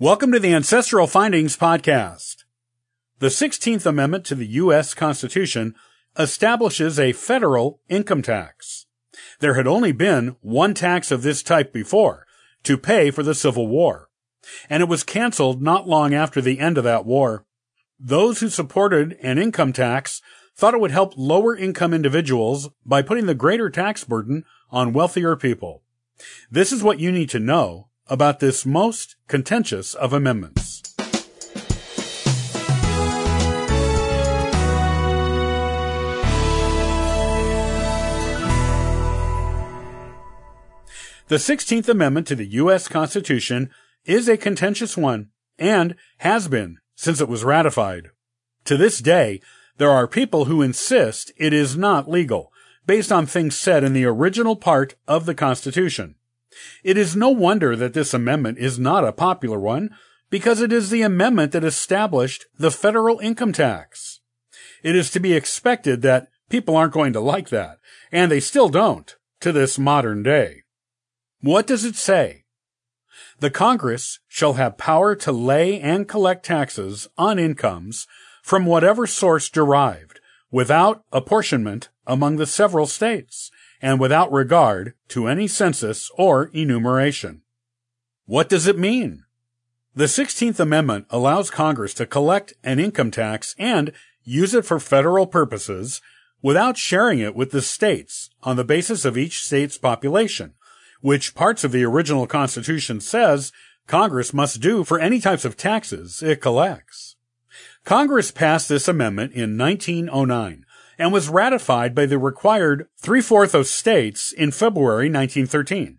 Welcome to the Ancestral Findings Podcast. The 16th Amendment to the U.S. Constitution establishes a federal income tax. There had only been one tax of this type before, to pay for the Civil War, and it was canceled not long after the end of that war. Those who supported an income tax thought it would help lower income individuals by putting the greater tax burden on wealthier people. This is what you need to know about this most contentious of amendments. The 16th Amendment to the U.S. Constitution is a contentious one and has been since it was ratified. To this day, there are people who insist it is not legal based on things said in the original part of the Constitution. It is no wonder that this amendment is not a popular one, because it is the amendment that established the federal income tax. It is to be expected that people aren't going to like that, and they still don't, to this modern day. What does it say? The Congress shall have power to lay and collect taxes on incomes from whatever source derived, without apportionment among the several states, and without regard to any census or enumeration. What does it mean? The 16th Amendment allows Congress to collect an income tax and use it for federal purposes without sharing it with the states on the basis of each state's population, which parts of the original Constitution says Congress must do for any types of taxes it collects. Congress passed this amendment in 1909 and was ratified by the required three-fourths of states in February 1913.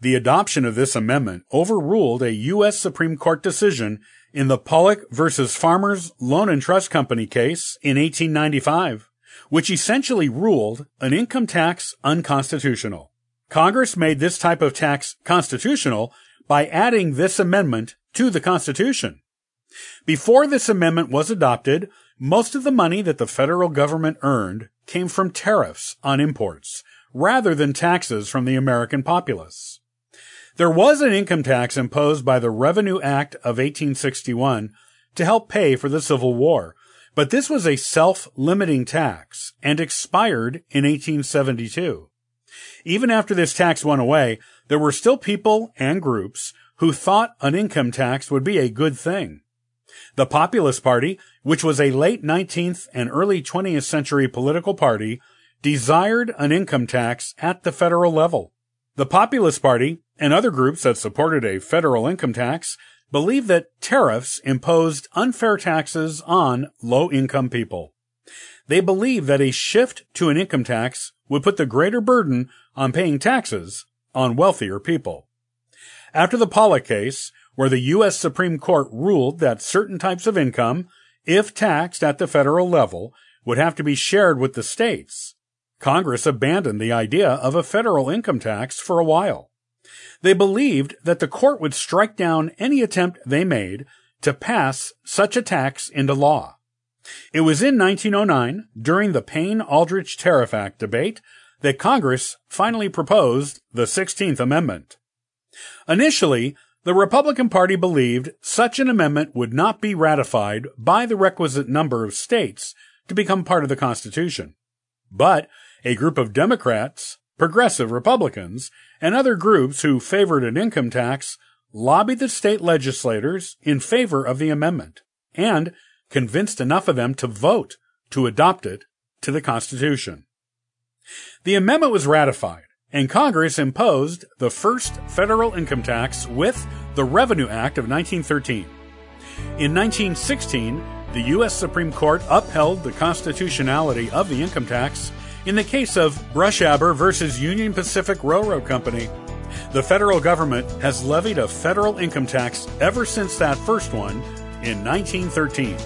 The adoption of this amendment overruled a U.S. Supreme Court decision in the Pollock versus Farmers Loan and Trust Company case in 1895, which essentially ruled an income tax unconstitutional. Congress made this type of tax constitutional by adding this amendment to the Constitution. Before this amendment was adopted, most of the money that the federal government earned came from tariffs on imports, rather than taxes from the American populace. There was an income tax imposed by the Revenue Act of 1861 to help pay for the Civil War, but this was a self-limiting tax and expired in 1872. Even after this tax went away, there were still people and groups who thought an income tax would be a good thing. The Populist Party, which was a late 19th and early 20th century political party, desired an income tax at the federal level. The Populist Party and other groups that supported a federal income tax believed that tariffs imposed unfair taxes on low income people. They believed that a shift to an income tax would put the greater burden on paying taxes on wealthier people. After the Pollock case, where the U.S. Supreme Court ruled that certain types of income, if taxed at the federal level, would have to be shared with the states. Congress abandoned the idea of a federal income tax for a while. They believed that the court would strike down any attempt they made to pass such a tax into law. It was in 1909, during the Payne-Aldrich Tariff Act debate, that Congress finally proposed the 16th Amendment. Initially, the Republican Party believed such an amendment would not be ratified by the requisite number of states to become part of the Constitution. But a group of Democrats, progressive Republicans, and other groups who favored an income tax lobbied the state legislators in favor of the amendment and convinced enough of them to vote to adopt it to the Constitution. The amendment was ratified and Congress imposed the first federal income tax with the Revenue Act of 1913. In 1916, the U.S. Supreme Court upheld the constitutionality of the income tax in the case of Brushaber versus Union Pacific Railroad Company. The federal government has levied a federal income tax ever since that first one in 1913.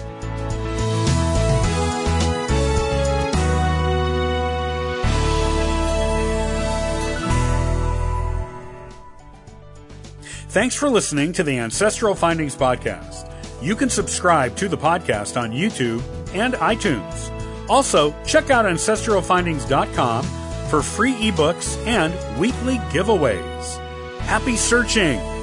Thanks for listening to the Ancestral Findings Podcast. You can subscribe to the podcast on YouTube and iTunes. Also, check out ancestralfindings.com for free ebooks and weekly giveaways. Happy searching!